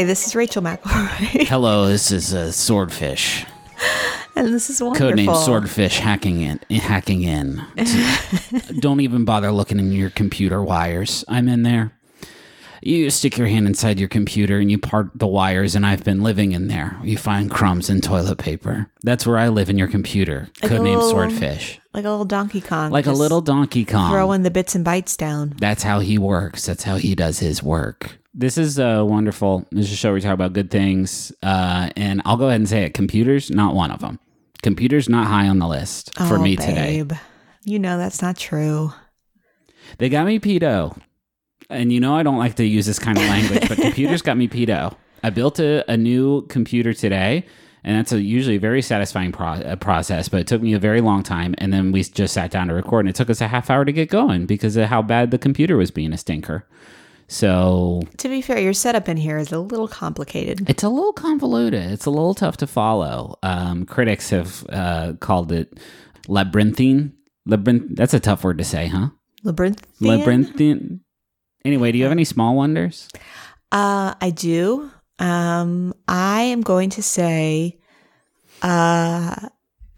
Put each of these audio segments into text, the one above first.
Hi, this is Rachel McElroy, Hello, this is uh, Swordfish. and this is wonderful. Codename Swordfish hacking in. Hacking in. Don't even bother looking in your computer wires. I'm in there. You stick your hand inside your computer and you part the wires, and I've been living in there. You find crumbs and toilet paper. That's where I live in your computer. Like Codename little- Swordfish. Like a little Donkey Kong. Like a little Donkey Kong. throwing the bits and bytes down. That's how he works. That's how he does his work. This is uh, wonderful. This is a show where we talk about good things. Uh, and I'll go ahead and say it computers, not one of them. Computers, not high on the list for Oh, me today. babe. You know that's not true. They got me pedo. And you know, I don't like to use this kind of language, but computers got me pedo. I built a, a new computer today, and that's a usually a very satisfying pro- uh, process, but it took me a very long time. And then we just sat down to record, and it took us a half hour to get going because of how bad the computer was being a stinker. So To be fair, your setup in here is a little complicated. It's a little convoluted. It's a little tough to follow. Um, critics have uh, called it labyrinthine. Labyrinth. That's a tough word to say, huh? Labyrinth. Labyrinthine. Anyway, do you have any small wonders? Uh, I do. Um, I am going to say, uh,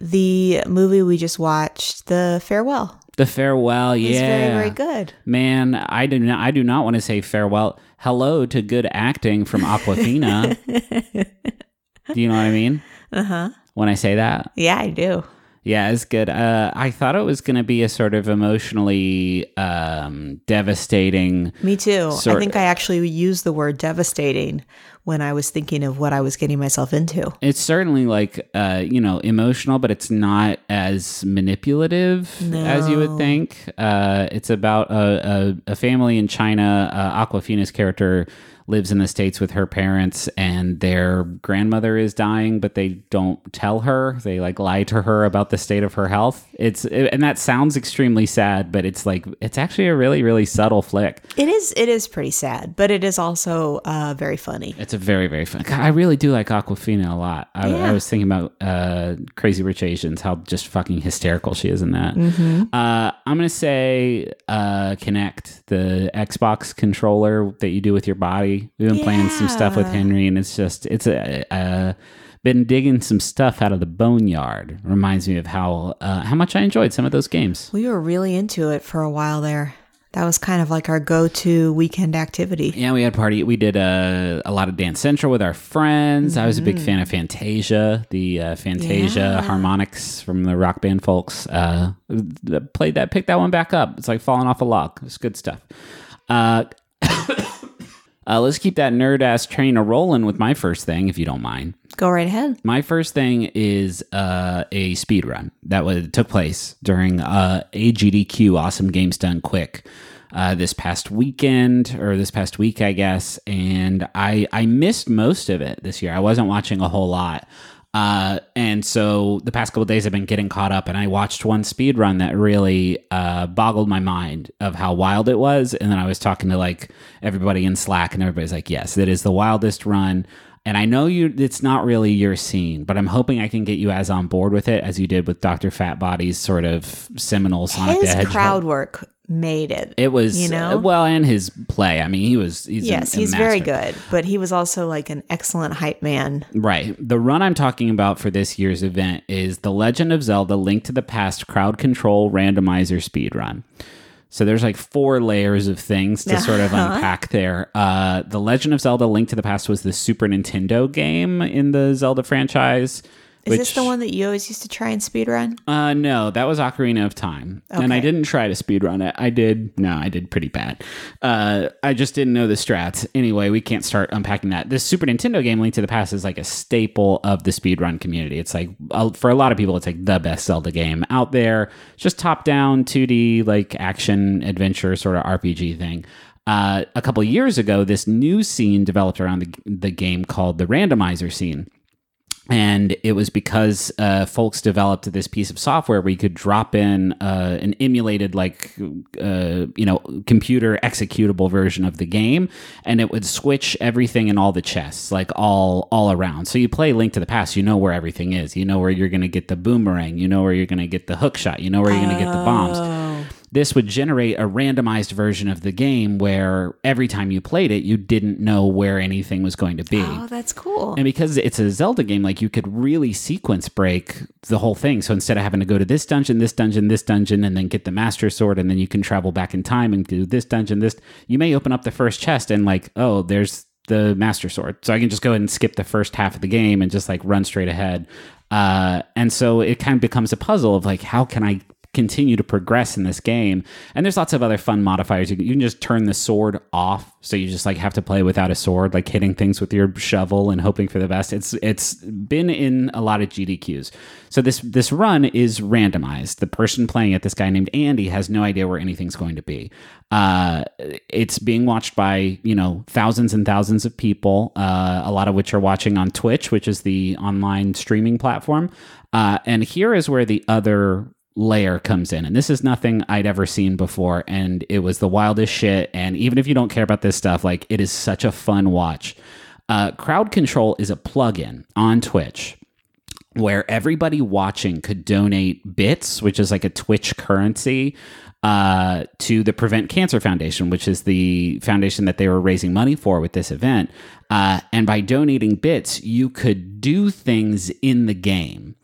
the movie we just watched, The Farewell, The farewell. Yeah, very, very good. Man, I do not. I do not want to say farewell. Hello to good acting from Aquafina. do you know what I mean Uh huh. when I say that? Yeah, I do. Yeah, it's good. Uh, I thought it was going to be a sort of emotionally um, devastating. Me too. I think I actually used the word devastating when I was thinking of what I was getting myself into. It's certainly like uh, you know emotional, but it's not as manipulative as you would think. Uh, it's about a, a, a family in China. Uh, Awkwafina's character lives in the states with her parents, and their grandmother is dying, but they don't tell her. They like lie to her about the state of her health. It's and that sounds extremely sad, but it's like it's actually a really really subtle flick. It is. It is pretty sad, but it is also uh, very funny. It's a very, very fun. I really do like Awkwafina a lot. I, Yeah. I was thinking about uh, Crazy Rich Asians, how just fucking hysterical she is in that. Uh, I'm gonna say uh, Kinect, the Xbox controller that you do with your body. We've been playing some stuff with Henry, and it's just it's a. Uh, been digging some stuff out of the boneyard. Reminds me of how uh, how much I enjoyed some of those games. We were really into it for a while there. That was kind of like our go-to weekend activity. Yeah, we had a party. We did uh, a lot of Dance Central with our friends. I was a big fan of Fantasia, the uh, Fantasia Yeah. Harmonix from the rock band folks. Uh, played that, picked that one back up. It's like falling off a log. It's good stuff. Uh, let's keep that nerd ass train a rolling with my first thing, if you don't mind. Go right ahead. My first thing is uh, a speed run that was, took place during uh, AGDQ Awesome Games Done Quick uh, this past weekend or this past week, I guess. And I I missed most of it this year. I wasn't watching a whole lot. Uh, and so the past couple days I've been getting caught up and I watched one speed run that really uh, boggled my mind of how wild it was. And then I was talking to like everybody in Slack and everybody's like, yes, that is the wildest run. And I know you it's not really your scene, but I'm hoping I can get you as on board with it as you did with Dr. Fat Body's sort of seminal Sonic the Hedgehog. crowd work made it. It was you know? uh, well, and his play. I mean, he was he's yes, a he's very good, but he was also like an excellent hype man. Right. The run I'm talking about for this year's event is The Legend of Zelda Link to the Past Crowd Control Randomizer Speed Run. So there's like four layers of things to sort of Uh-huh. unpack there. Uh, the Legend of Zelda Link to the Past was the Super Nintendo game in the Zelda franchise. Is this the one that you always used to try and speedrun? Uh, no, that was Ocarina of Time, and I didn't try to speedrun it. I did. No, I did pretty bad. Uh, I just didn't know the strats. Anyway, we can't start unpacking that. This Super Nintendo game, Link to the Past, is like a staple of the speedrun community. It's like uh, for a lot of people, it's like the best Zelda game out there. It's just top down 2D like action adventure sort of RPG thing. Uh, a couple years ago, this new scene developed around the, the game called the randomizer scene and it was because uh, folks developed this piece of software where you could drop in uh, an emulated like uh, you know computer executable version of the game and it would switch everything in all the chests like all all around. So you play link to the past you know where everything is. You know where you're going to get the boomerang. You know where you're going to get the hook shot you know where you're going to get the bombs this would generate a randomized version of the game where every time you played it, you didn't know where anything was going to be. Oh, that's cool. And because it's a Zelda game, like you could really sequence break the whole thing. So instead of having to go to this dungeon, this dungeon, this dungeon, and then get the Master Sword, and then you can travel back in time and do this dungeon, this, you may open up the first chest and like, oh, there's the Master Sword. So I can just go ahead and skip the first half of the game and just like run straight ahead. Uh, and so it kind of becomes a puzzle of like, how can I continue to progress in this game. And there's lots of other fun modifiers. You can, you can just turn the sword off, so you just like have to play without a sword, like hitting things with your shovel and hoping for the best. It's it's been in a lot of GDQs. So this this run is randomized. The person playing it, this guy named Andy, has no idea where anything's going to be. Uh, it's being watched by you know thousands and thousands of people, uh, a lot of which are watching on Twitch, which is the online streaming platform. Uh, and here is where the other layer comes in. And this is nothing i'd ever seen before. And it was the wildest shit. And even if you don't care about this stuff like it is such a fun watch. Uh, crowd control is a plugin on twitch where everybody watching could donate bits which is like a twitch currency uh, to the prevent cancer foundation which is the foundation that they were raising money for with this event. Uh, and by donating bits you could do things in the game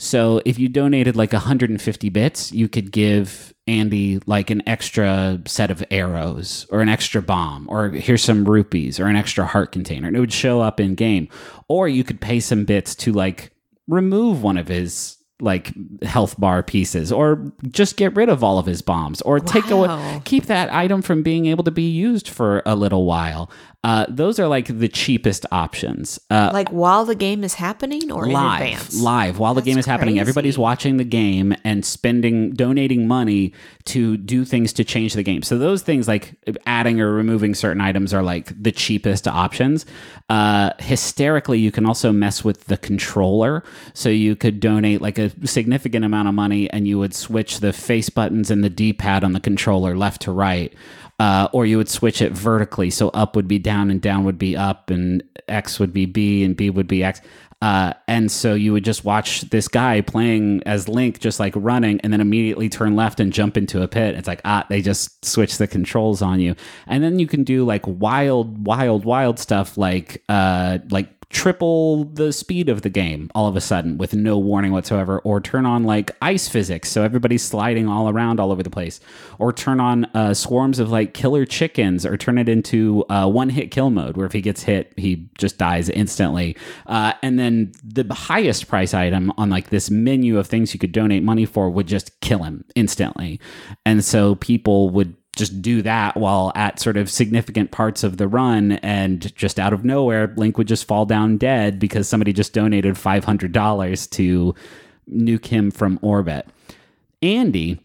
so if you donated like 150 bits, you could give Andy like an extra set of arrows or an extra bomb or here's some rupees or an extra heart container. And it would show up in game. Or you could pay some bits to like remove one of his like health bar pieces or just get rid of all of his bombs or take away keep that item from being able to be used for a little while. Uh, those are like the cheapest options. Uh, like while the game is happening or in live advance? live. While the game is happening everybody's watching the game and spending donating money to do things to change the game. So those things like adding or removing certain items are like the cheapest options. Uh hysterically you can also mess with the controller. So you could donate like a significant amount of money and you would switch the face buttons and the d-pad on the controller left to right uh, or you would switch it vertically. So up would be down and down would be up, and X would be B and B would be X. Uh, and so you would just watch this guy playing as Link, just like running, and then immediately turn left and jump into a pit. It's like, ah, they just switch the controls on you. And then you can do like wild, wild, wild stuff like, uh, like triple the speed of the game all of a sudden with no warning whatsoever or turn on like ice physics so everybody's sliding all around all over the place or turn on uh, swarms of like killer chickens or turn it into uh, one hit kill mode where if he gets hit he just dies instantly. Uh, and then the highest price item on like this menu of things you could donate money for would just kill him instantly. And so people would just do that while at sort of significant parts of the run and just out of nowhere link would just fall down dead because somebody just donated $500 to nuke him from orbit andy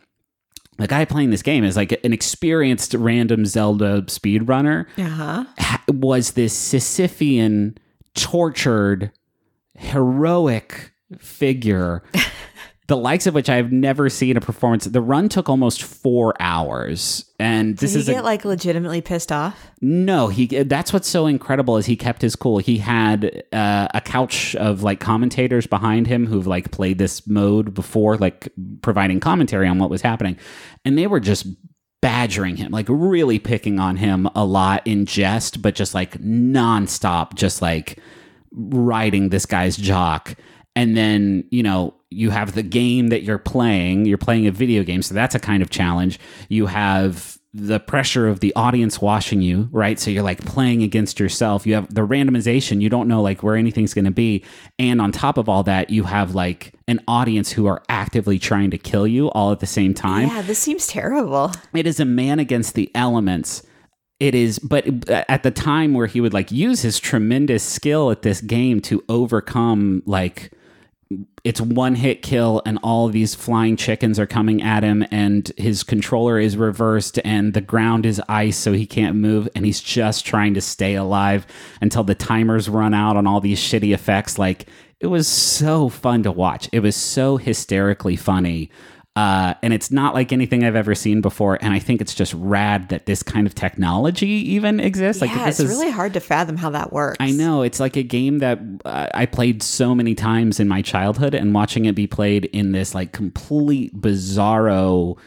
the guy playing this game is like an experienced random zelda speedrunner Uh-huh. was this sisyphean tortured heroic figure the likes of which I've never seen a performance. The run took almost four hours, and this Did is he a, get like legitimately pissed off? no. He that's what's so incredible is he kept his cool. He had uh, a couch of like commentators behind him who've like played this mode before, like providing commentary on what was happening, and they were just badgering him, like really picking on him a lot in jest, but just like nonstop, just like riding this guy's jock. And then, you know, you have the game that you're playing. You're playing a video game, so that's a kind of challenge. You have the pressure of the audience watching you, right? So you're like playing against yourself. You have the randomization. You don't know like where anything's going to be. And on top of all that, you have like an audience who are actively trying to kill you all at the same time Yeah, this seems terrible. it is a man against the elements it is but uh, at the time where he would like use his tremendous skill at this game to overcome like it's one hit kill and all these flying chickens are coming at him and his controller is reversed and the ground is ice so he can't move and he's just trying to stay alive until the timers run out on all these shitty effects. Like it was so fun to watch. It was so hysterically funny uh, and it's not like anything I've ever seen before. And I think it's just rad that this kind of technology even exists. Like yeah, this it's is really hard to fathom how that works. I know it's like a game that uh, I played so many times in my childhood, and watching it be played in this like complete bizarro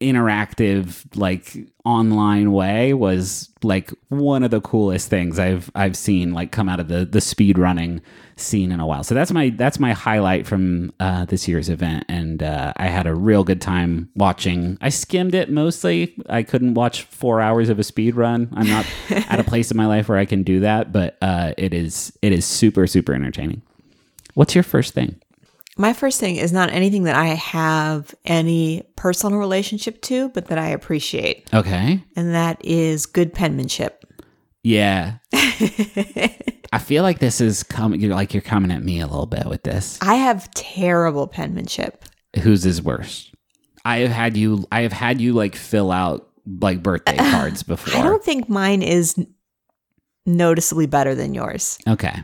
interactive like online way was like one of the coolest things I've I've seen like come out of the the speed running scene in a while. So that's my that's my highlight from uh, this year's event, and uh, I had a real good time watching. I skimmed it mostly. I couldn't watch four hours of a speed run. I'm not at a place in my life where I can do that, but uh, it is it is super super entertaining. What's your first thing? My first thing is not anything that I have any personal relationship to, but that I appreciate. Okay. And that is good penmanship. Yeah. I feel like this is coming. You're like you're coming at me a little bit with this. I have terrible penmanship. Whose is worse? I have had you. I have had you like fill out like birthday cards before. I don't think mine is noticeably better than yours. Okay.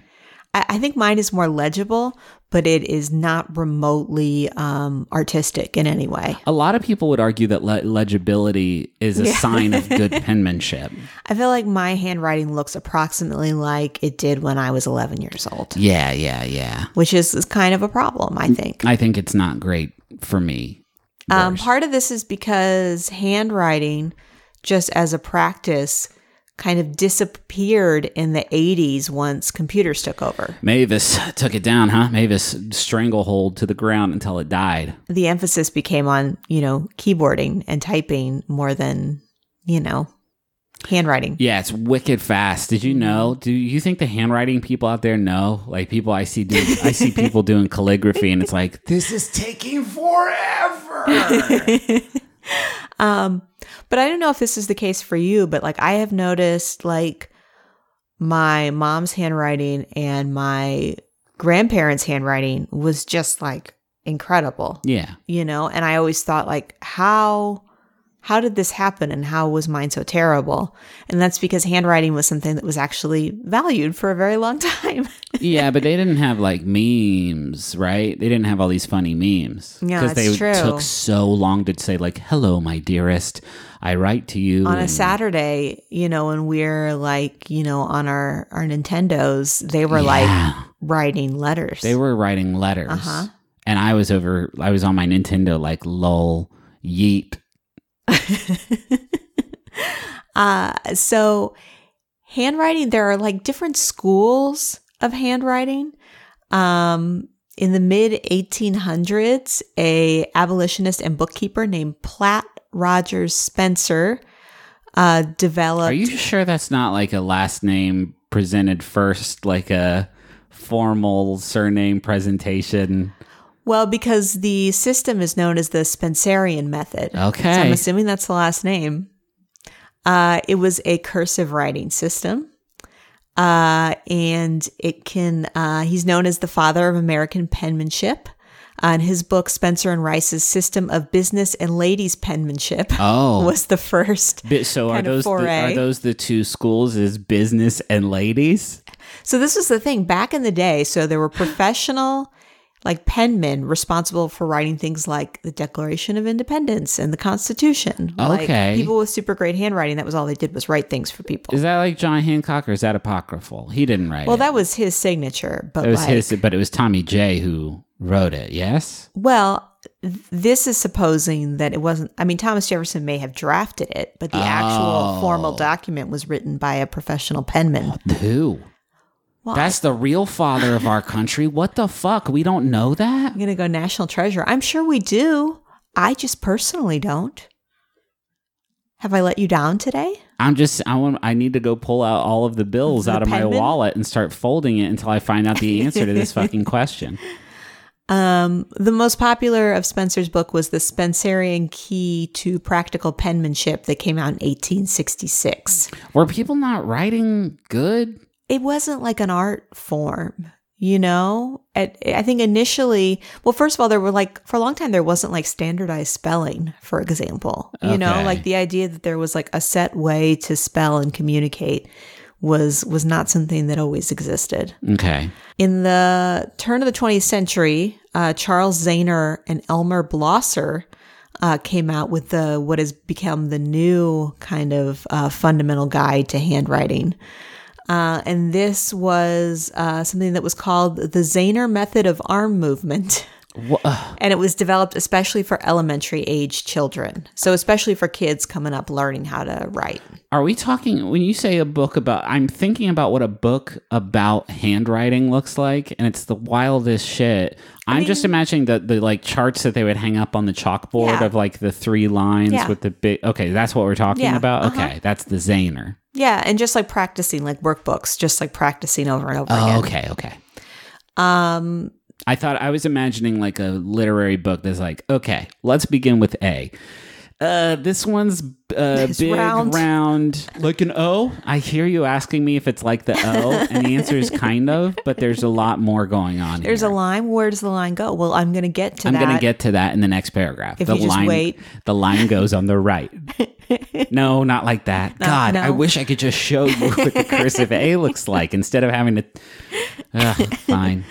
I, I think mine is more legible, but it is not remotely um, artistic in any way. A lot of people would argue that le- legibility is a Yeah. sign of good penmanship. I feel like my handwriting looks approximately like it did when I was 11 years old, Yeah, yeah, yeah. which is, is kind of a problem, I think. I think it's not great for me. Um, part of this is because handwriting, just as a practice, kind of disappeared in the 80s once computers took over. Mavis took it down, huh? Mavis stranglehold to the ground until it died. The emphasis became on, you know, keyboarding and typing more than, you know, handwriting. Yeah, it's wicked fast. Did you know? Do you think the handwriting people out there know? Like people I see do I see people doing calligraphy and it's like this is taking forever. Um, but I don't know if this is the case for you, but like I have noticed like my mom's handwriting and my grandparents' handwriting was just like incredible, yeah. you know? And I always thought like how how did this happen and how was mine so terrible? And that's because handwriting was something that was actually valued for a very long time. Yeah, but they didn't have like memes, right? They didn't have all these funny memes. Yeah, Because they true. took so long to say like, hello, my dearest. I write to you. on a Saturday, you know, when we're like, you know, on our our Nintendos, they were Yeah. like writing letters. They were writing letters. Uh-huh. And I was over I was on my Nintendo like lol yeet. uh so handwriting there are like different schools of handwriting um in the mid 1800s a abolitionist and bookkeeper named platt rogers spencer uh developed Are you sure that's not like a last name presented first, like a formal surname presentation? Well because the system is known as the spencerian method so i'm assuming that's the last name uh it was a cursive writing system uh, and it can. Uh, he's known as the father of American penmanship. Uh, his book, Spencer and Rice's System of Business and Ladies Penmanship Oh. was the first. Bi- so are those the, are those the two schools is business and ladies? So this was the thing back in the day. So there were professional, like penmen, responsible for writing things like the Declaration of Independence and the Constitution. Okay. Like people with super great handwriting. That was all they did was write things for people. Is that like John Hancock or is that apocryphal? He didn't write well, it. that was his signature, but it was like, his, but it was Tommy J who wrote it. Yes. Well, this is supposing that it wasn't. I mean, Thomas Jefferson may have drafted it, but the actual Oh. formal document was written by a professional penman. Who? Well, That's the real father of our country. What the fuck? We don't know that. I'm going to go national treasure. I'm sure we do. I just personally don't. Have I let you down today? I'm just I want I need to go pull out all of the bills The out of my penman? wallet and start folding it until I find out the answer to this fucking question. Um, the most popular of Spencer's book was The Spencerian Key to Practical Penmanship that came out in 1866. Were people not writing good? It wasn't like an art form, you know? At, I think initially, well, first of all, there were like, for a long time, there wasn't like standardized spelling, for example. You know, like the idea that there was like a set way to spell and communicate was was not something that always existed. Okay. In the turn of the 20th century, uh, Charles Zaner and Elmer Bloser uh, came out with the what has become the new kind of uh, fundamental guide to handwriting. Uh, and this was uh, something that was called the Zaner method of arm movement. And it was developed especially for elementary age children. So especially for kids coming up learning how to write. Are we talking when you say a book about? I'm thinking about what a book about handwriting looks like, and it's the wildest shit. I'm just imagining the the like charts that they would hang up on the chalkboard Yeah. of like the three lines Yeah. with the big. Okay, that's what we're talking Yeah, about. uh-huh. Okay, that's the Zaner. Yeah, and just like practicing like workbooks, just like practicing over and over Oh, again. okay, okay. Um I thought I was imagining like a literary book that's like, okay, let's begin with A. Uh, this one's uh, big, round. round. like an O. I hear you asking me if it's like the O, and the answer is kind of, but there's a lot more going on. there's here. a line. Where does the line go? Well, I'm going to get to I'm that. going to get to that in the next paragraph. If the you just line, wait. the line goes on the right. no, not like that. God, no. I wish I could just show you what the cursive A looks like instead of having to. Ugh, fine.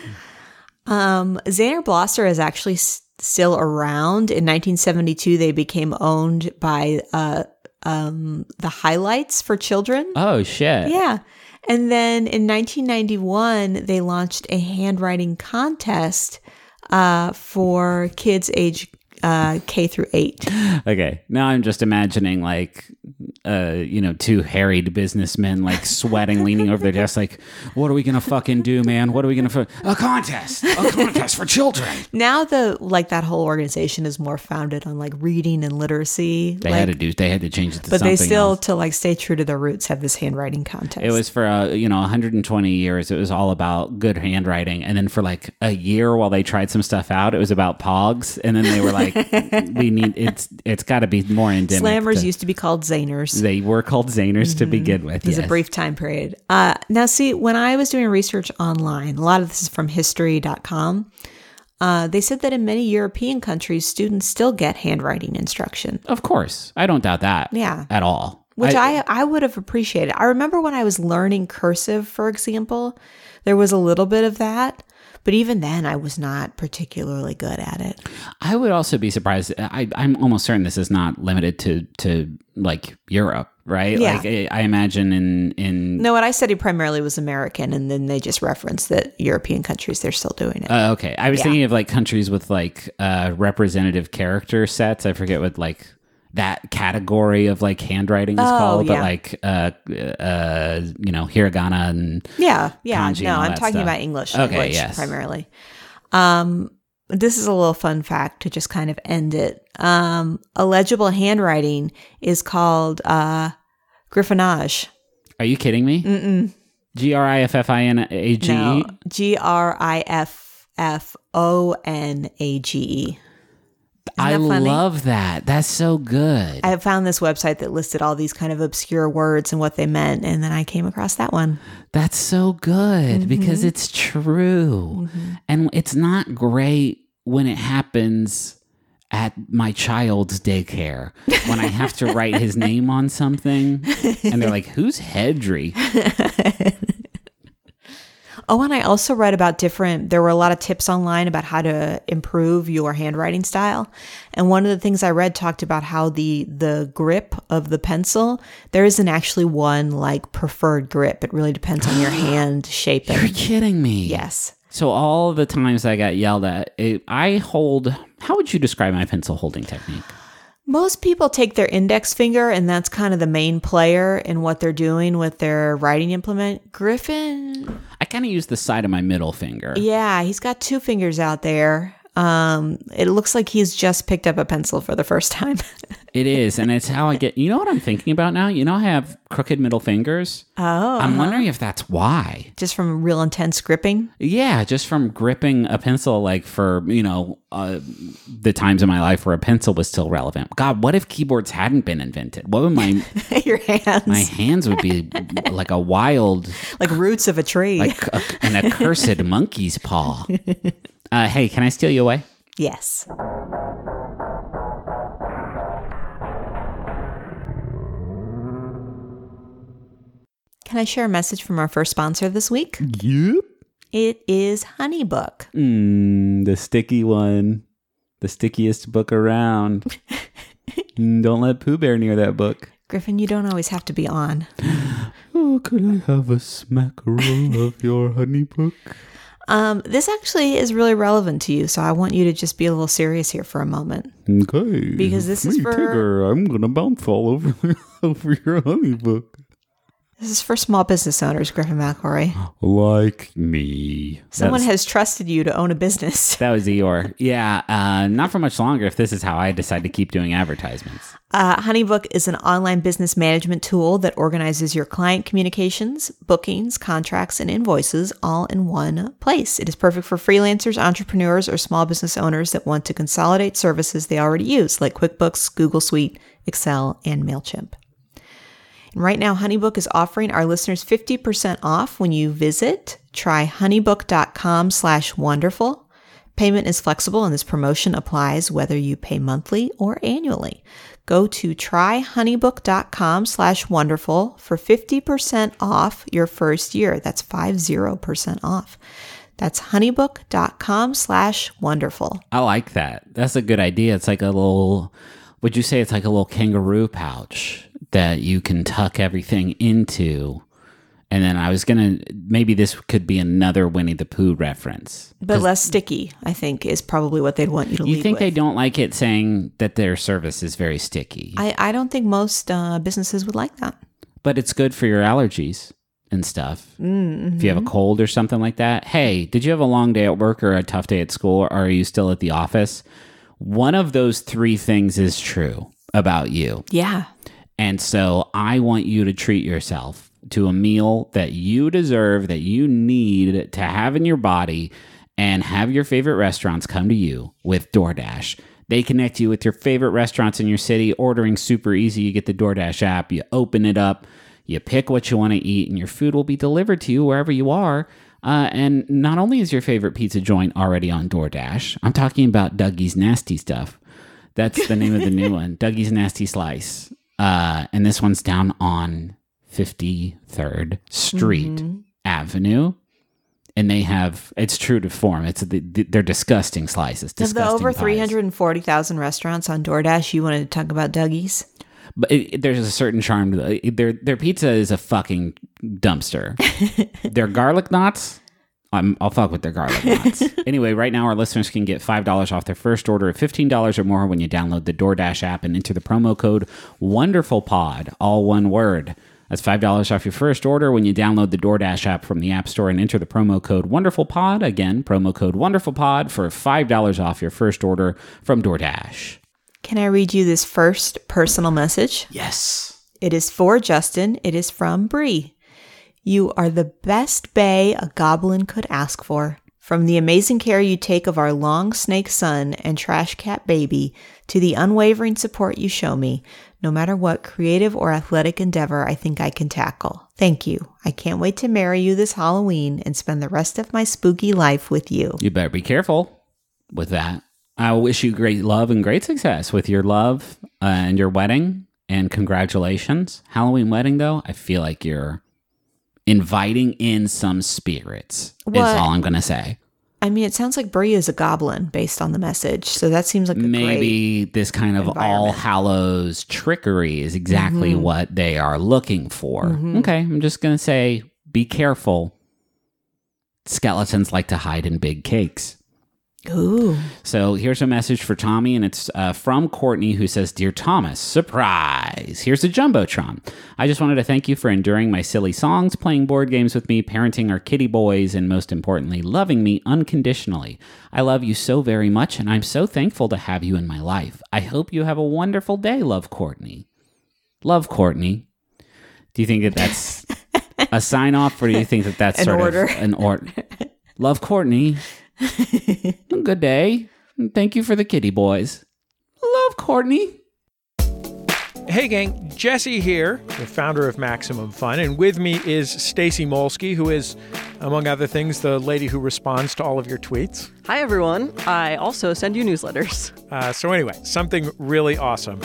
Um, Zaner Bloser is actually s- still around. In 1972, they became owned by uh, um, the Highlights for Children. Oh shit. Yeah. And then in 1991, they launched a handwriting contest uh, for kids age uh, K through eight. Okay. Now I'm just imagining like uh, you know, two harried businessmen like sweating, leaning over their desk, like, what are we gonna fucking do, man? What are we gonna fu- a contest? A contest for children. Now the like that whole organization is more founded on like reading and literacy. They like, had to do they had to change it to but they still else. to like stay true to their roots have this handwriting contest. It was for uh, you know 120 years. It was all about good handwriting, and then for like a year while they tried some stuff out, it was about Pogs, and then they were like, "We need it's it's got to be more endemic." Slammers to- used to be called Zaners. they were called Zaners to begin with. It was yes. a brief time period. Uh, now, see, when I was doing research online, a lot of this is from history.com. Uh, they said that in many European countries, students still get handwriting instruction. Of course, I don't doubt that. Yeah. at all. which I, I would have appreciated. I remember when I was learning cursive, for example, there was a little bit of that, but even then, I was not particularly good at it. I would also be surprised. I, I'm almost certain this is not limited to to like Europe, right? Yeah. Like I, I imagine in in No, what I studied primarily was American, and then they just referenced that European countries they're still doing it. Uh, okay, I was Yeah. thinking of like countries with like uh, representative character sets. I forget what like that category of like handwriting is Oh, called, but like uh, uh, you know, hiragana and yeah, yeah. No, I'm talking stuff. about English Okay, yes. primarily. Um, this is a little fun fact to just kind of end it. Um, illegible handwriting is called uh, griffonage. Are you kidding me? Mm-mm. G R I F F I N A G No, E. G R I F F O N A G E. I funny? love that. That's so good. I found this website that listed all these kind of obscure words and what they meant, and then I came across that one. That's so good Mm-hmm. because it's true. And it's not great when it happens at my child's daycare when I have to write his name on something and they're like, "Who's Hedry?" Oh, and I also read about different, there were a lot of tips online about how to improve your handwriting style. And one of the things I read talked about how the, the grip of the pencil, there isn't actually one like preferred grip. It really depends on your hand shape. You're kidding me. yes. So all the times I got yelled at, it, I hold. How would you describe my pencil holding technique? Most people take their index finger, and that's kind of the main player in what they're doing with their writing implement. Griffin, kind of use the side of my middle finger. yeah, he's got two fingers out there. Um, it looks like he's just picked up a pencil for the first time. It is, and it's how I get. You know what I'm thinking about now? You know, I have crooked middle fingers. oh, I'm wondering if that's why. just from real intense gripping. Yeah, just from gripping a pencil, like for you know uh, the times in my life where a pencil was still relevant. God, what if keyboards hadn't been invented? What would my Your hands, my hands would be like a wild, like roots of a tree. like a, an accursed monkey's paw. Uh, hey, can I steal you away? yes. Can I share a message from our first sponsor this week? Yep. It is Honeybook. Mm, the sticky one, the stickiest book around. Mm, Don't let Pooh Bear near that book. Griffin, you don't always have to be on. Oh, could I have a smackerel of your honey book? Um, this actually is really relevant to you, so I want you to just be a little serious here for a moment. Okay. Because this is for- I'm gonna bounce all over over your honey book. This is for small business owners, Griffin McElroy. Like me. Someone That's- has trusted you to own a business. That was Eeyore. Yeah, uh, not for much longer if this is how I decide to keep doing advertisements. Uh, Honeybook is an online business management tool that organizes your client communications, bookings, contracts, and invoices all in one place. It is perfect for freelancers, entrepreneurs, or small business owners that want to consolidate services they already use, like QuickBooks, Google Suite, Excel, and MailChimp. And right now, Honeybook is offering our listeners 50% off when you visit tryhoneybook.com slash wonderful. Payment is flexible and this promotion applies whether you pay monthly or annually. Go to tryhoneybook.com slash wonderful for 50% off your first year. That's 50% off. That's honeybook.com slash wonderful. I like that. That's a good idea. It's like a little, would you say it's like a little kangaroo pouch that you can tuck everything into? And then I was going to, maybe this could be another Winnie the Pooh reference. But less sticky, I think, is probably what they'd want you to You think with. they don't like it saying that their service is very sticky, I, I don't think most uh, businesses would like that. but it's good for your allergies and stuff. Mm-hmm. If you have a cold or something like that, hey, did you have a long day at work or a tough day at school, or are you still at the office? One of those three things is true about you. Yeah. And so I want you to treat yourself to a meal that you deserve, that you need to have in your body, and have your favorite restaurants come to you with DoorDash. They connect you with your favorite restaurants in your city, ordering super easy. You get the DoorDash app, you open it up, you pick what you want to eat, and your food will be delivered to you wherever you are. Uh, and not only is your favorite pizza joint already on DoorDash, I'm talking about Dougie's Nasty Stuff. That's the name of the new one, Dougie's Nasty Slice. Uh, and this one's down on 53rd Street Avenue. And they have, it's true to form. It's the, the, they're disgusting slices. Of the over pies. 340,000 restaurants on DoorDash, you wanted to talk about Dougie's? But it- there's a certain charm to it. Their their pizza is a fucking dumpster. their garlic knots, I'm, I'll fuck with their garlic knots. anyway, right now our listeners can get five dollars off their first order of fifteen dollars or more when you download the DoorDash app and enter the promo code WonderfulPod, all one word. That's five dollars off your first order when you download the DoorDash app from the App Store and enter the promo code WonderfulPod. Again, promo code WonderfulPod for five dollars off your first order from DoorDash. Can I read you this first personal message? Yes. It is for Justin. It is from Bree. You are the best bay a goblin could ask for. From the amazing care you take of our long snake son and trash cat baby to the unwavering support you show me, no matter what creative or athletic endeavor I think I can tackle. Thank you. I can't wait to marry you this Halloween and spend the rest of my spooky life with you. You better be careful with that. I wish you great love and great success with your love uh, and your wedding. And congratulations. Halloween wedding, though, I feel like you're inviting in some spirits, What? is all I'm to say. I mean, it sounds like Bree is a goblin based on the message, so that seems like a great. Maybe this kind of all hallows trickery is exactly mm-hmm. what they are looking for. Mm-hmm. Okay, I'm just to say be careful. Skeletons like to hide in big cakes. Ooh. So here's a message for Tommy, and it's uh, from Courtney, who says, Dear Thomas, surprise! Here's a Jumbotron. I just wanted to thank you for enduring my silly songs, playing board games with me, parenting our kitty boys, and most importantly, loving me unconditionally. I love you so very much, and I'm so thankful to have you in my life. I hope you have a wonderful day, love Courtney. Love Courtney. Do you think that that's a sign off, or do you think that that's An sort order. of an order? Love Courtney. Good day. Thank you for the kitty boys. Love Courtney. Hey gang, Jesse here, the founder of Maximum Fun, and with me is Stacy Molski, who is, among other things, the lady who responds to all of your tweets. Hi, everyone. I also send you newsletters. Uh, so anyway, something really awesome.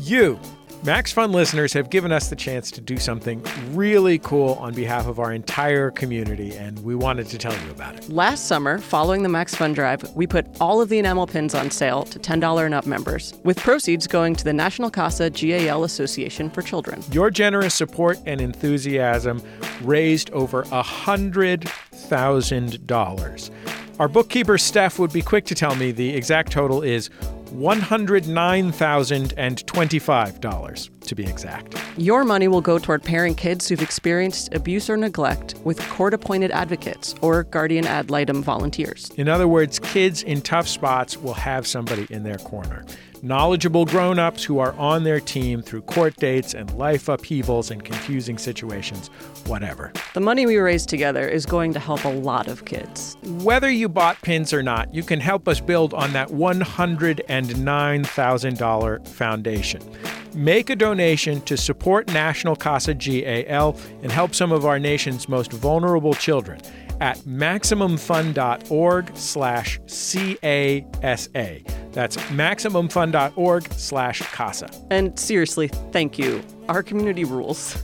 You, Max Fun listeners, have given us the chance to do something really cool on behalf of our entire community, and we wanted to tell you about it. Last summer, following the Max Fun Drive, we put all of the enamel pins on sale to $10 and up members, with proceeds going to the National Casa GAL Association for Children. Your generous support and enthusiasm raised over a $100,000. Our bookkeeper, Steph, would be quick to tell me the exact total is $109,025, to be exact. Your money will go toward pairing kids who've experienced abuse or neglect with court appointed advocates or guardian ad litem volunteers. In other words, kids in tough spots will have somebody in their corner knowledgeable grown ups who are on their team through court dates and life upheavals and confusing situations, whatever. The money we raise together is going to help a lot of kids. Whether you bought pins or not, you can help us build on that $109,000 foundation. Make a donation to support National CASA GAL and help some of our nation's most vulnerable children at MaximumFun.org slash C-A-S-A. That's MaximumFun.org slash CASA. And seriously, thank you. Our community rules.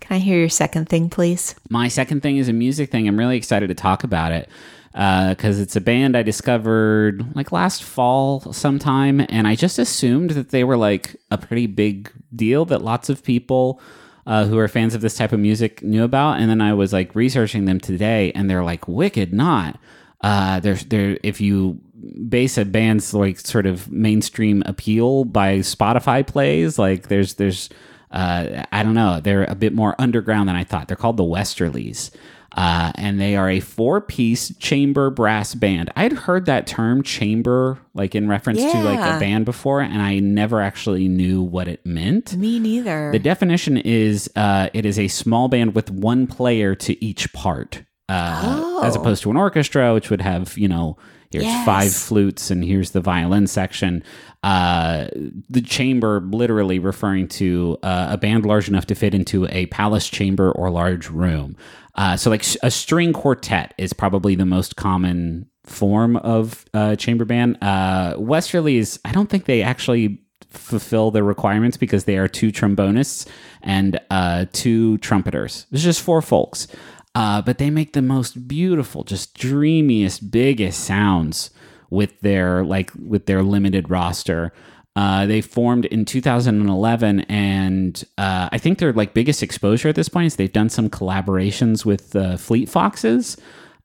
Can I hear your second thing, please? My second thing is a music thing. I'm really excited to talk about it because uh, it's a band I discovered like last fall sometime, and I just assumed that they were like a pretty big deal that lots of people uh, who are fans of this type of music knew about. And then I was like researching them today, and they're like wicked not. Uh, there's there if you base a band's like sort of mainstream appeal by Spotify plays, like there's there's uh, I don't know, they're a bit more underground than I thought. They're called the Westerlies. Uh, and they are a four piece chamber brass band. I'd heard that term chamber, like in reference yeah. to like a band before, and I never actually knew what it meant. Me neither. The definition is uh, it is a small band with one player to each part, uh, oh. as opposed to an orchestra, which would have, you know, here's yes. five flutes and here's the violin section. Uh, the chamber literally referring to uh, a band large enough to fit into a palace chamber or large room. Uh, so, like a string quartet is probably the most common form of uh, chamber band. Uh, Westerlies, I don't think they actually fulfill the requirements because they are two trombonists and uh, two trumpeters. There's just four folks. Uh, but they make the most beautiful, just dreamiest, biggest sounds with their like with their limited roster. Uh, they formed in 2011, and uh, I think their like biggest exposure at this point is they've done some collaborations with uh, Fleet Foxes.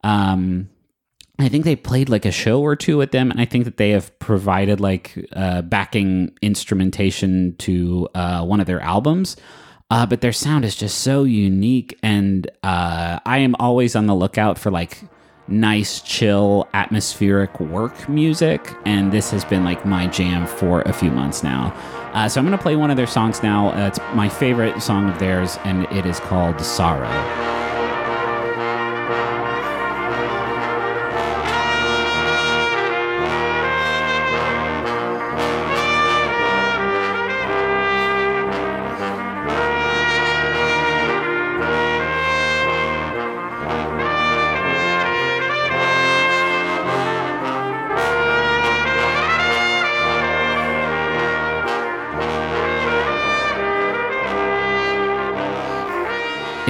Um, I think they played like a show or two with them, and I think that they have provided like uh, backing instrumentation to uh, one of their albums. Uh, but their sound is just so unique, and I am always on the lookout for like nice, chill, atmospheric work music. And this has been like my jam for a few months now. Uh, so I'm going to play one of their songs now. Uh, it's my favorite song of theirs, and it is called Sorrow.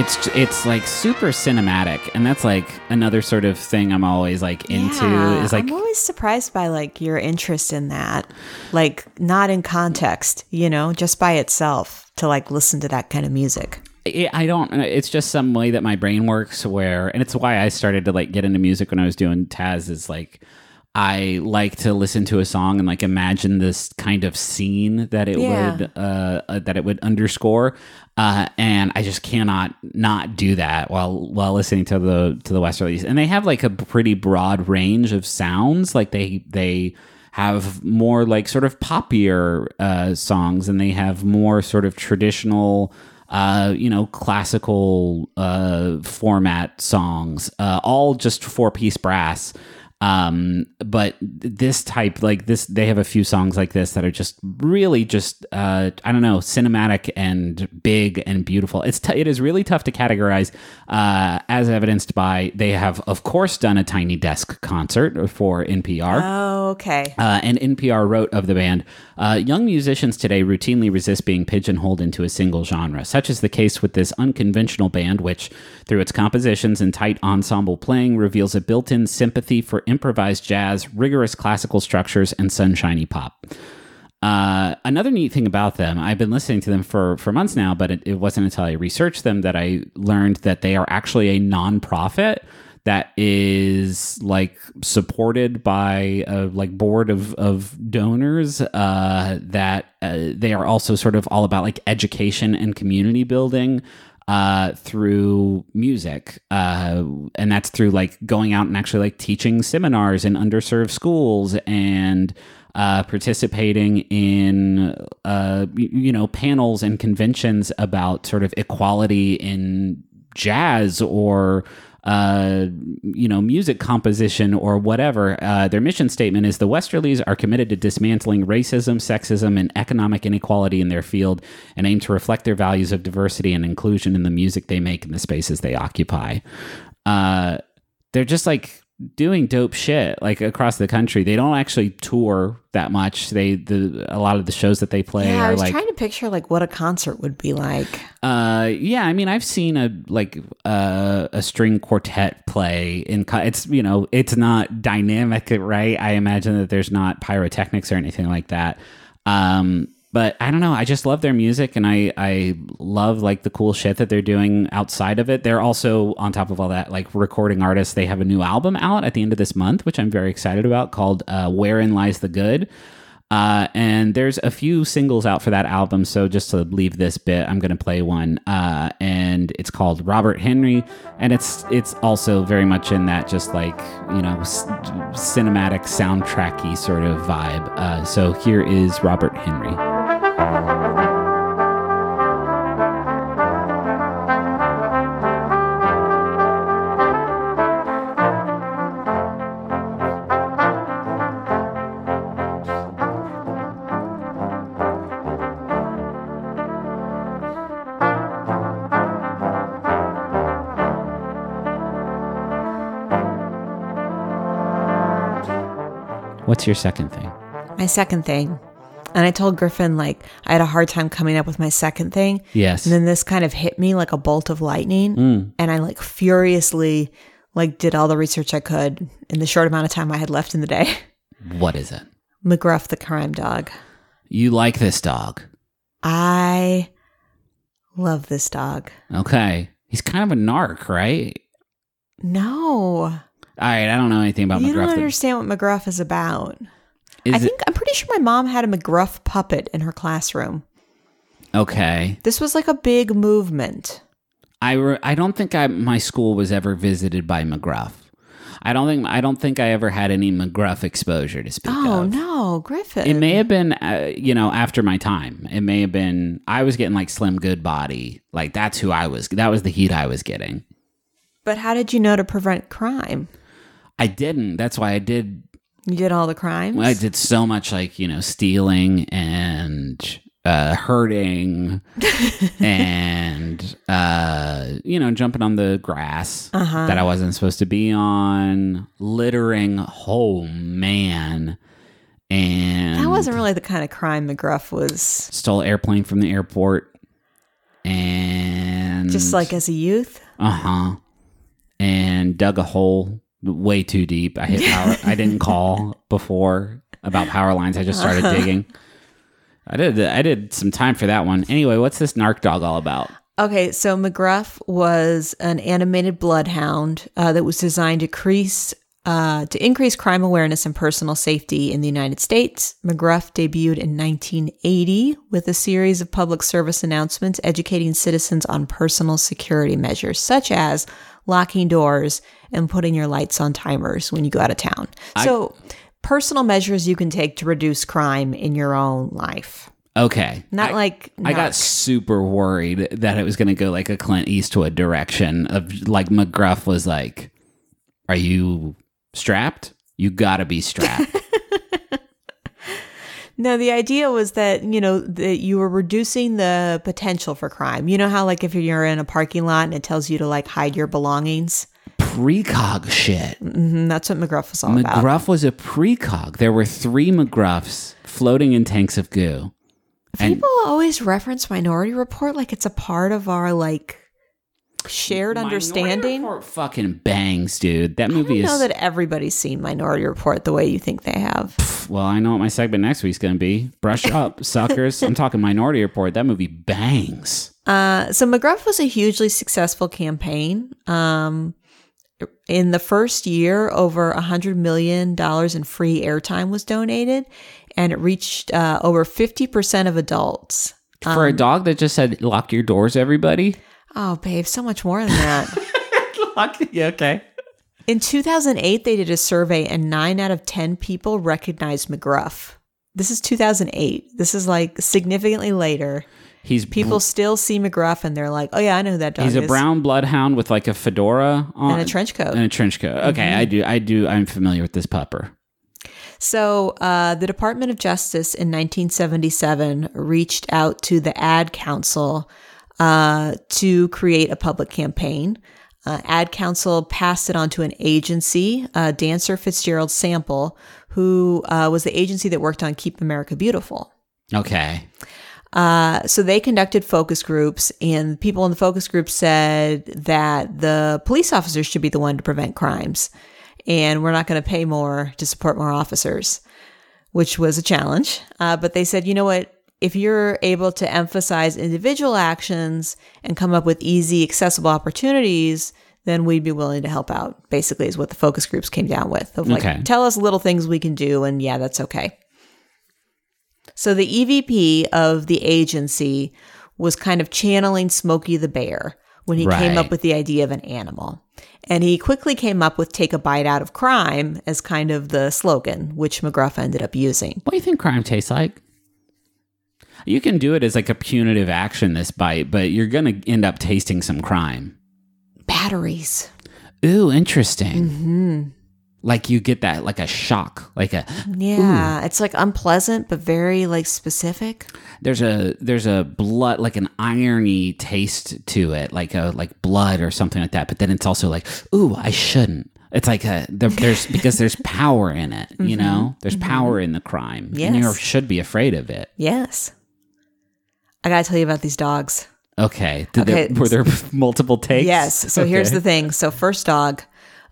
It's it's like super cinematic and that's like another sort of thing i'm always like into yeah, is like i'm always surprised by like your interest in that like not in context you know just by itself to like listen to that kind of music I don't. It's just some way that my brain works. Where, and it's why I started to like get into music when I was doing Taz. Is like I like to listen to a song and like imagine this kind of scene that it yeah. would uh, uh, that it would underscore, uh, and I just cannot not do that while while listening to the to the Westerlies. And they have like a pretty broad range of sounds. Like they they have more like sort of poppier uh, songs, and they have more sort of traditional. Uh, you know, classical uh, format songs, uh, all just four piece brass. Um, but this type, like this, they have a few songs like this that are just really just, uh, I don't know, cinematic and big and beautiful. It's t- it is really tough to categorize, uh, as evidenced by they have, of course, done a Tiny Desk concert for NPR. Oh, okay. Uh, and NPR wrote of the band, uh, young musicians today routinely resist being pigeonholed into a single genre. Such is the case with this unconventional band, which, through its compositions and tight ensemble playing, reveals a built-in sympathy for improvised jazz, rigorous classical structures, and sunshiny pop. Uh, another neat thing about them, I've been listening to them for, for months now, but it, it wasn't until I researched them that I learned that they are actually a nonprofit that is like supported by a like board of, of donors uh, that uh, they are also sort of all about like education and community building uh, through music. Uh, and that's through like going out and actually like teaching seminars in underserved schools and uh, participating in uh, you know panels and conventions about sort of equality in jazz or uh, you know, music composition or whatever. Uh, their mission statement is the Westerlies are committed to dismantling racism, sexism, and economic inequality in their field and aim to reflect their values of diversity and inclusion in the music they make and the spaces they occupy. Uh, they're just like doing dope shit like across the country. They don't actually tour that much. They the a lot of the shows that they play Yeah, I was like trying to picture like what a concert would be like. uh yeah, I mean I've seen a like uh, a string quartet play in co- it's you know, it's not dynamic, right? I imagine that there's not pyrotechnics or anything like that. Um but I don't know. I just love their music, and I I love like the cool shit that they're doing outside of it. They're also on top of all that like recording artists. They have a new album out at the end of this month, which I'm very excited about, called uh, "Wherein Lies the Good." Uh, and there's a few singles out for that album. So just to leave this bit, I'm to play one, uh, and it's called Robert Henry, and it's it's also very much in that just like you know s- cinematic soundtracky sort of vibe. Uh, so here is Robert Henry. What's your second thing? My second thing. And I told Griffin like I had a hard time coming up with my second thing. Yes. And then this kind of hit me like a bolt of lightning. Mm. And I like furiously like did all the research I could in the short amount of time I had left in the day. What is it? McGruff the crime dog. You like this dog? I love this dog. Okay. He's kind of a narc, right? No. All right. I don't know anything about you McGruff. You don't understand what McGruff is about. Is I it- think I'm pretty sure my mom had a McGruff puppet in her classroom. okay. This was like a big movement. I, re- I don't think I, my school was ever visited by McGruff. I don't think I don't think I ever had any McGruff exposure to speak Oh of. no, Griffin. It may have been, uh, you know, after my time. It may have been. I was getting like Slim Goodbody. Like that's who I was. That was the heat I was getting. But how did you know to prevent crime? I didn't. That's why I did. You did all the crimes. I did so much like you know stealing and uh, hurting and uh, you know jumping on the grass Uh-huh. that I wasn't supposed to be on, littering. Oh man. And That wasn't really the kind of crime McGruff was. stole airplane from the airport and Just like as a youth. uh-huh and dug a hole way too deep. I hit power i didn't call before about power lines. I just started digging. I did i did some time for that one. Anyway what's this narc dog all about? Okay, so McGruff was an animated bloodhound uh, that was designed to increase uh, to increase crime awareness and personal safety in the United States. McGruff debuted in 1980 with a series of public service announcements educating citizens on personal security measures, such as locking doors and putting your lights on timers when you go out of town. so, personal measures you can take to reduce crime in your own life. okay Not I- like I got super worried that it was going to go like a Clint Eastwood direction of like McGruff was like, "Are you strapped? You got to be strapped." No, the idea was that, you know, that you were reducing the potential for crime. You know how like if you're in a parking lot and it tells you to like hide your belongings? Precog shit. hmm that's what McGruff was all about. McGruff was a precog. There were three McGruffs floating in tanks of goo. and- People always reference Minority Report like it's a part of our like shared Minority understanding. Report fucking bangs, dude. That I movie don't know that everybody's seen Minority Report the way you think they have. well, I know what my segment next week's gonna be. Brush up, suckers. I'm talking Minority Report. That movie bangs. Uh, so McGruff was a hugely successful campaign. Um, in the first year, over a hundred million dollars in free airtime was donated, and it reached uh, over fifty percent of adults. For a dog that just said "lock your doors, everybody." Oh, babe, so much more than that. Yeah. Okay. in 2008, they did a survey, and nine out of ten people recognized McGruff. This is 2008. This is like significantly later. He's People still see McGruff, and they're like, "Oh yeah, I know who that dog He's a brown bloodhound with like a fedora on and a trench coat. and a trench coat. Okay, I do. I do. I'm familiar with this pupper. So, uh, the Department of Justice in 1977 reached out to the Ad Council uh, to create a public campaign. Uh, Ad Council passed it on to an agency, uh, Dancer Fitzgerald Sample, who uh, was the agency that worked on Keep America Beautiful. Okay. Uh, so they conducted focus groups, and people in the focus group said that the police officers should be the one to prevent crimes, and we're not going to pay more to support more officers, which was a challenge. Uh, but they said, you know what? If you're able to emphasize individual actions and come up with easy, accessible opportunities, then we'd be willing to help out. Basically, is what the focus groups came down with. Of like, Okay. tell us little things we can do, and yeah, that's okay. So the EVP of the agency was kind of channeling Smokey the Bear when he came up with the idea of an animal. And he quickly came up with take a bite out of crime as kind of the slogan, which McGruff ended up using. What do you think crime tastes like? You can do it as like a punitive action, this bite, but you're gonna end up tasting some crime. Batteries. Ooh, interesting. Mm-hmm. Like you get that, like a shock, like a Yeah, it's like unpleasant but very like specific. there's a there's a blood like an irony taste to it, like a like blood or something like that. But then it's also like, ooh, I shouldn't. It's like uh, a there, there's because there's power in it, you mm-hmm. know. There's mm-hmm. power in the crime, and you should be afraid of it. Yes. I got to tell you about these dogs. Okay, Did Okay. There, were there multiple takes? Yes. So here's the thing. So first dog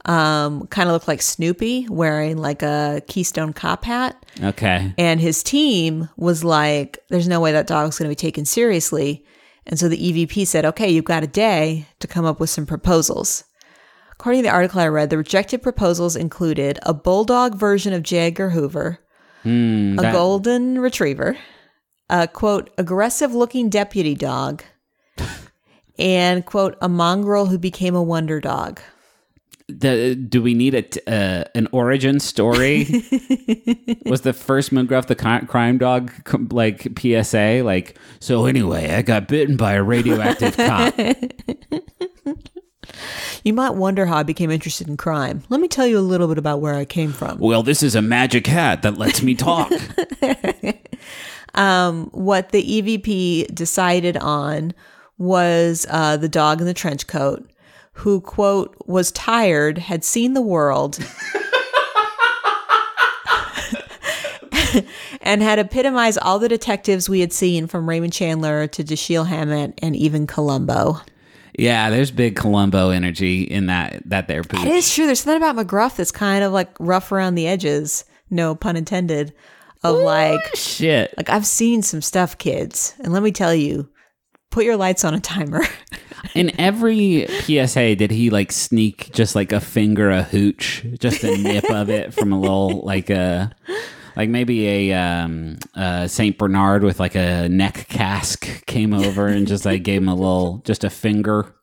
um kind of looked like Snoopy wearing like a Keystone cop hat. okay. And his team was like, there's no way that dog's going to be taken seriously. And so the EVP said, okay, you've got a day to come up with some proposals. According to the article I read, the rejected proposals included a bulldog version of J. Edgar Hoover, Hmm, a that- golden retriever, a quote, aggressive looking deputy dog, and quote, a mongrel who became a wonder dog. the, do we need a uh, an origin story? was the first McGruff the crime dog like PSA? Like, so anyway, I got bitten by a radioactive cop. You might wonder how I became interested in crime. Let me tell you a little bit about where I came from. Well, this is a magic hat that lets me talk. what the EVP decided on was uh, the dog in the trench coat, who, quote, was tired, had seen the world, and had epitomized all the detectives we had seen from Raymond Chandler to Dashiell Hammett and even Columbo. yeah, there's big Columbo energy in that that there. It Pooch. is true. There's something about McGruff that's kind of like rough around the edges, no pun intended, of like, Shit. like I've seen some stuff, kids, and let me tell you, put your lights on a timer. In every PSA, did he like sneak just like a finger a hooch, just a nip of it from a little like a like maybe a um uh Saint Bernard with like a neck cask came over and just like gave him a little just a finger.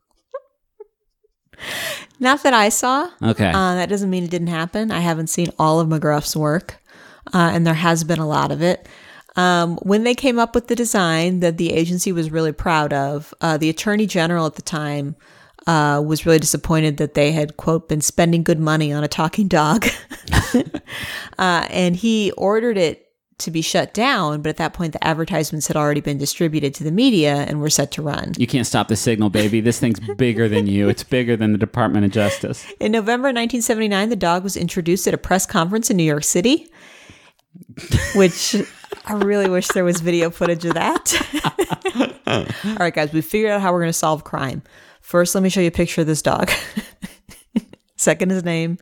Not that I saw. Okay. Uh, that doesn't mean it didn't happen. I haven't seen all of McGruff's work, uh, and there has been a lot of it. Um, when they came up with the design that the agency was really proud of, uh, the attorney general at the time uh, was really disappointed that they had, quote, been spending good money on a talking dog. uh, and he ordered it to be shut down. But at that point, the advertisements had already been distributed to the media and were set to run. you can't stop the signal, baby. This thing's bigger than you. It's bigger than the Department of Justice. In November 1979, the dog was introduced at a press conference in New York City, which I really wish there was video footage of that. All right, guys, we figured out how we're going to solve crime. First, let me show you a picture of this dog. Second, his name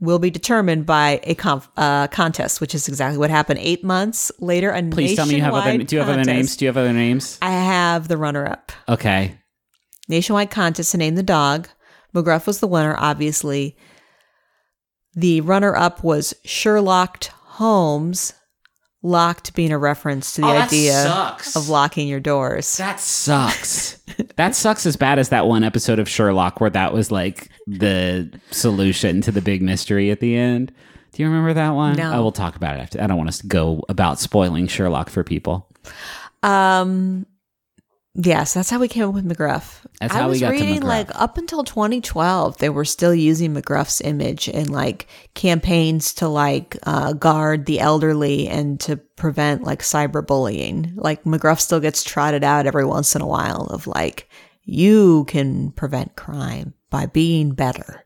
will be determined by a conf- uh, contest, which is exactly what happened. Eight months later, a Please tell me you have other. Do you have other names? Do you have other names? I have the runner-up. Okay. Nationwide contest to name the dog. McGruff was the winner, obviously. The runner-up was Sherlock Holmes. Locked being a reference to the Oh, idea sucks. of locking your doors. That sucks. that sucks as bad as that one episode of Sherlock where that was like the solution to the big mystery at the end. Do you remember that one? No. I will talk about it after. I don't want us to go about spoiling Sherlock for people. Um, yes, that's how we came up with McGruff. That's I how we was got to reading McGruff. like up until 2012, they were still using McGruff's image in like campaigns to like uh, guard the elderly and to prevent like cyberbullying. Like McGruff still gets trotted out every once in a while of like you can prevent crime by being better.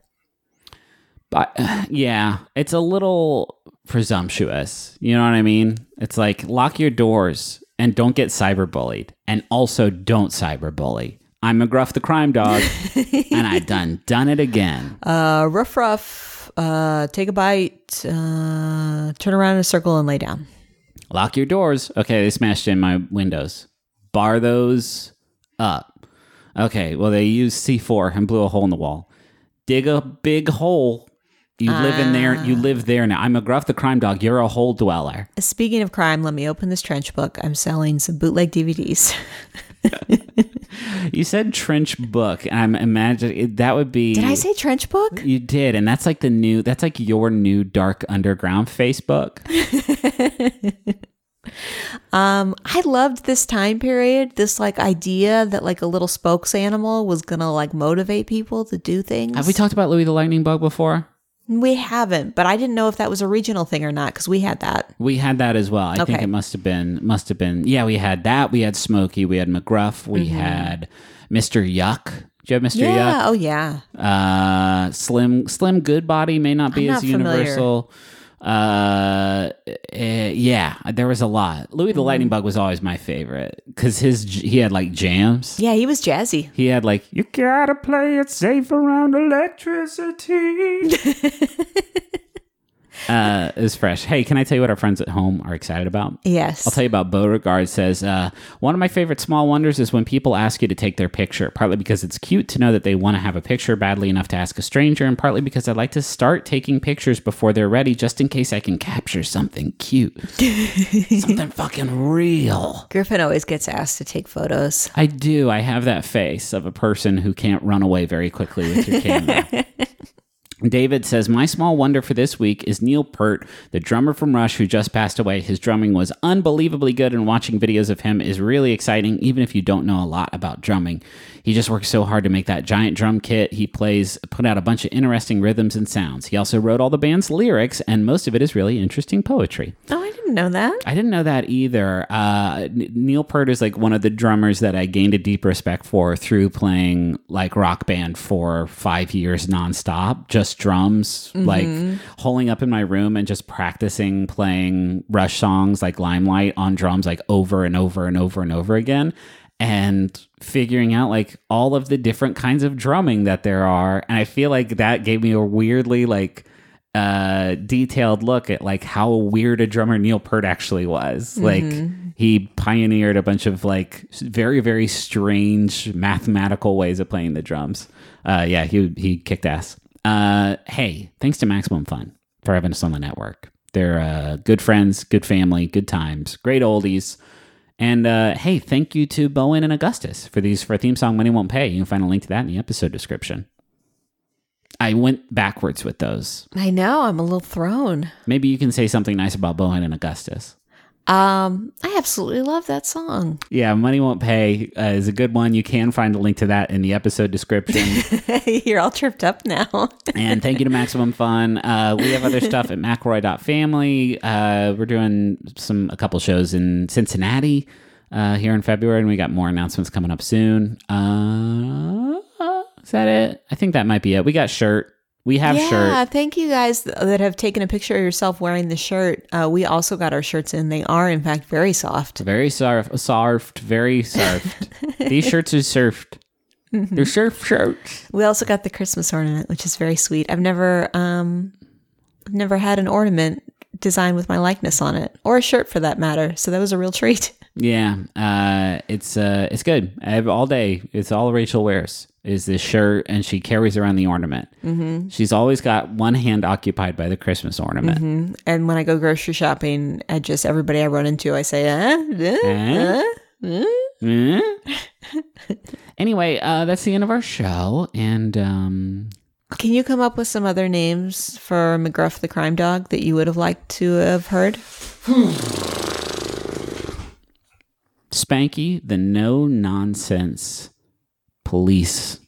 But yeah, it's a little presumptuous. You know what I mean? It's like lock your doors and don't get cyberbullied, and also don't cyberbully. I'm McGruff the crime dog, and I done done it again. Uh, rough, rough. Uh, take a bite. Uh, turn around in a circle and lay down. Lock your doors. Okay, they smashed in my windows. Bar those up. Okay, well, they used C4 and blew a hole in the wall. Dig a big hole. You live in there. You live there now. I'm McGruff the crime dog. You're a hole dweller. Speaking of crime, let me open this trench book. I'm selling some bootleg DVDs. You said trench book, and I'm imagining that would be. Did I say trench book? You did, and that's like the new. That's like your new dark underground Facebook. Um, I loved this time period. This like idea that like a little spokes animal was gonna like motivate people to do things. Have we talked about Louie the Lightning Bug before? We haven't, but I didn't know if that was a regional thing or not because we had that. We had that as well. I think it must have been must have been yeah, we had that. We had Smokey, we had McGruff, we had Mr. Yuck. Do you have Mr. Yeah. Oh yeah. Yuck? Uh Slim Slim Goodbody may not be I'm as not familiar. Uh eh, yeah, there was a lot. Louis Mm-hmm. the Lightning Bug was always my favorite cuz his he had like jams. Yeah, he was jazzy. He had like you gotta play it safe around electricity. uh, was fresh. Hey, can I tell you what our friends at home are excited about? Yes. I'll tell you about Beauregard says, uh, one of my favorite small wonders is when people ask you to take their picture, partly because it's cute to know that they want to have a picture badly enough to ask a stranger, and partly because I like to start taking pictures before they're ready, just in case I can capture something cute. something fucking real. Griffin always gets asked to take photos. I do. I have that face of a person who can't run away very quickly with your camera. David says, My small wonder for this week is Neil Peart, the drummer from Rush who just passed away. His drumming was unbelievably good, and watching videos of him is really exciting, even if you don't know a lot about drumming. He just works so hard to make that giant drum kit. He plays, put out a bunch of interesting rhythms and sounds. He also wrote all the band's lyrics, and most of it is really interesting poetry. Oh, I didn't know that. I didn't know that either. Uh, Neil Peart is like one of the drummers that I gained a deep respect for through playing like rock band for five years nonstop, just drums, like holing up in my room and just practicing playing Rush songs like Limelight on drums, like over and over and over and over again. And figuring out like all of the different kinds of drumming that there are. And I feel like that gave me a weirdly like uh detailed look at like how weird a drummer Neil Peart actually was. Like he pioneered a bunch of like very very strange mathematical ways of playing the drums. Uh yeah, he he kicked ass. Uh hey, thanks to Maximum Fun for having us on the network. They're uh good friends, good family, good times, great oldies. And uh, hey, thank you to Bowen and Augustus for these for a theme song Money Won't Pay. You can find a link to that in the episode description. I went backwards with those. I know. I'm a little thrown. Maybe you can say something nice about Bowen and Augustus. Um, I absolutely love that song. Yeah, Money Won't Pay uh, is a good one. You can find a link to that in the episode description. You're all tripped up now. and thank you to Maximum Fun. Uh, we have other stuff at McElroy.family. Uh, we're doing some a couple shows in Cincinnati uh, here in February, and we got more announcements coming up soon. Uh, is that it? I think that might be it. We got shirt. We have yeah, shirt. thank you guys that have taken a picture of yourself wearing the shirt. Uh, we also got our shirts in. They are, in fact, very soft. Very surf, surfed, very surfed. These shirts are surfed. They're surf shirts. We also got the Christmas ornament, which is very sweet. I've never um never had an ornament designed with my likeness on it, or a shirt for that matter. So that was a real treat. Yeah, uh, it's uh, it's good. I have all day. It's all Rachel wears is this shirt, and she carries around the ornament. Mm-hmm. She's always got one hand occupied by the Christmas ornament. And when I go grocery shopping, I just everybody I run into, I say, uh, uh, Eh? uh. Eh? anyway, uh, that's the end of our show, and um, Can you come up with some other names for McGruff the crime dog that you would have liked to have heard? Spanky, the no nonsense police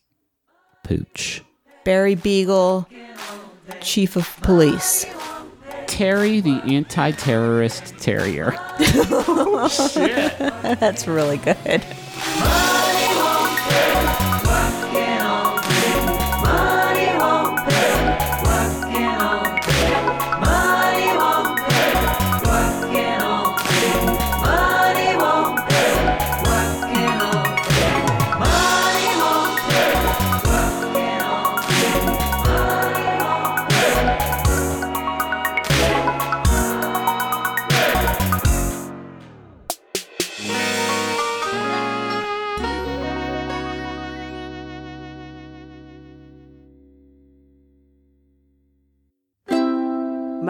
pooch. Barry Beagle, chief of police. Terry, the anti terrorist terrier. That's really good.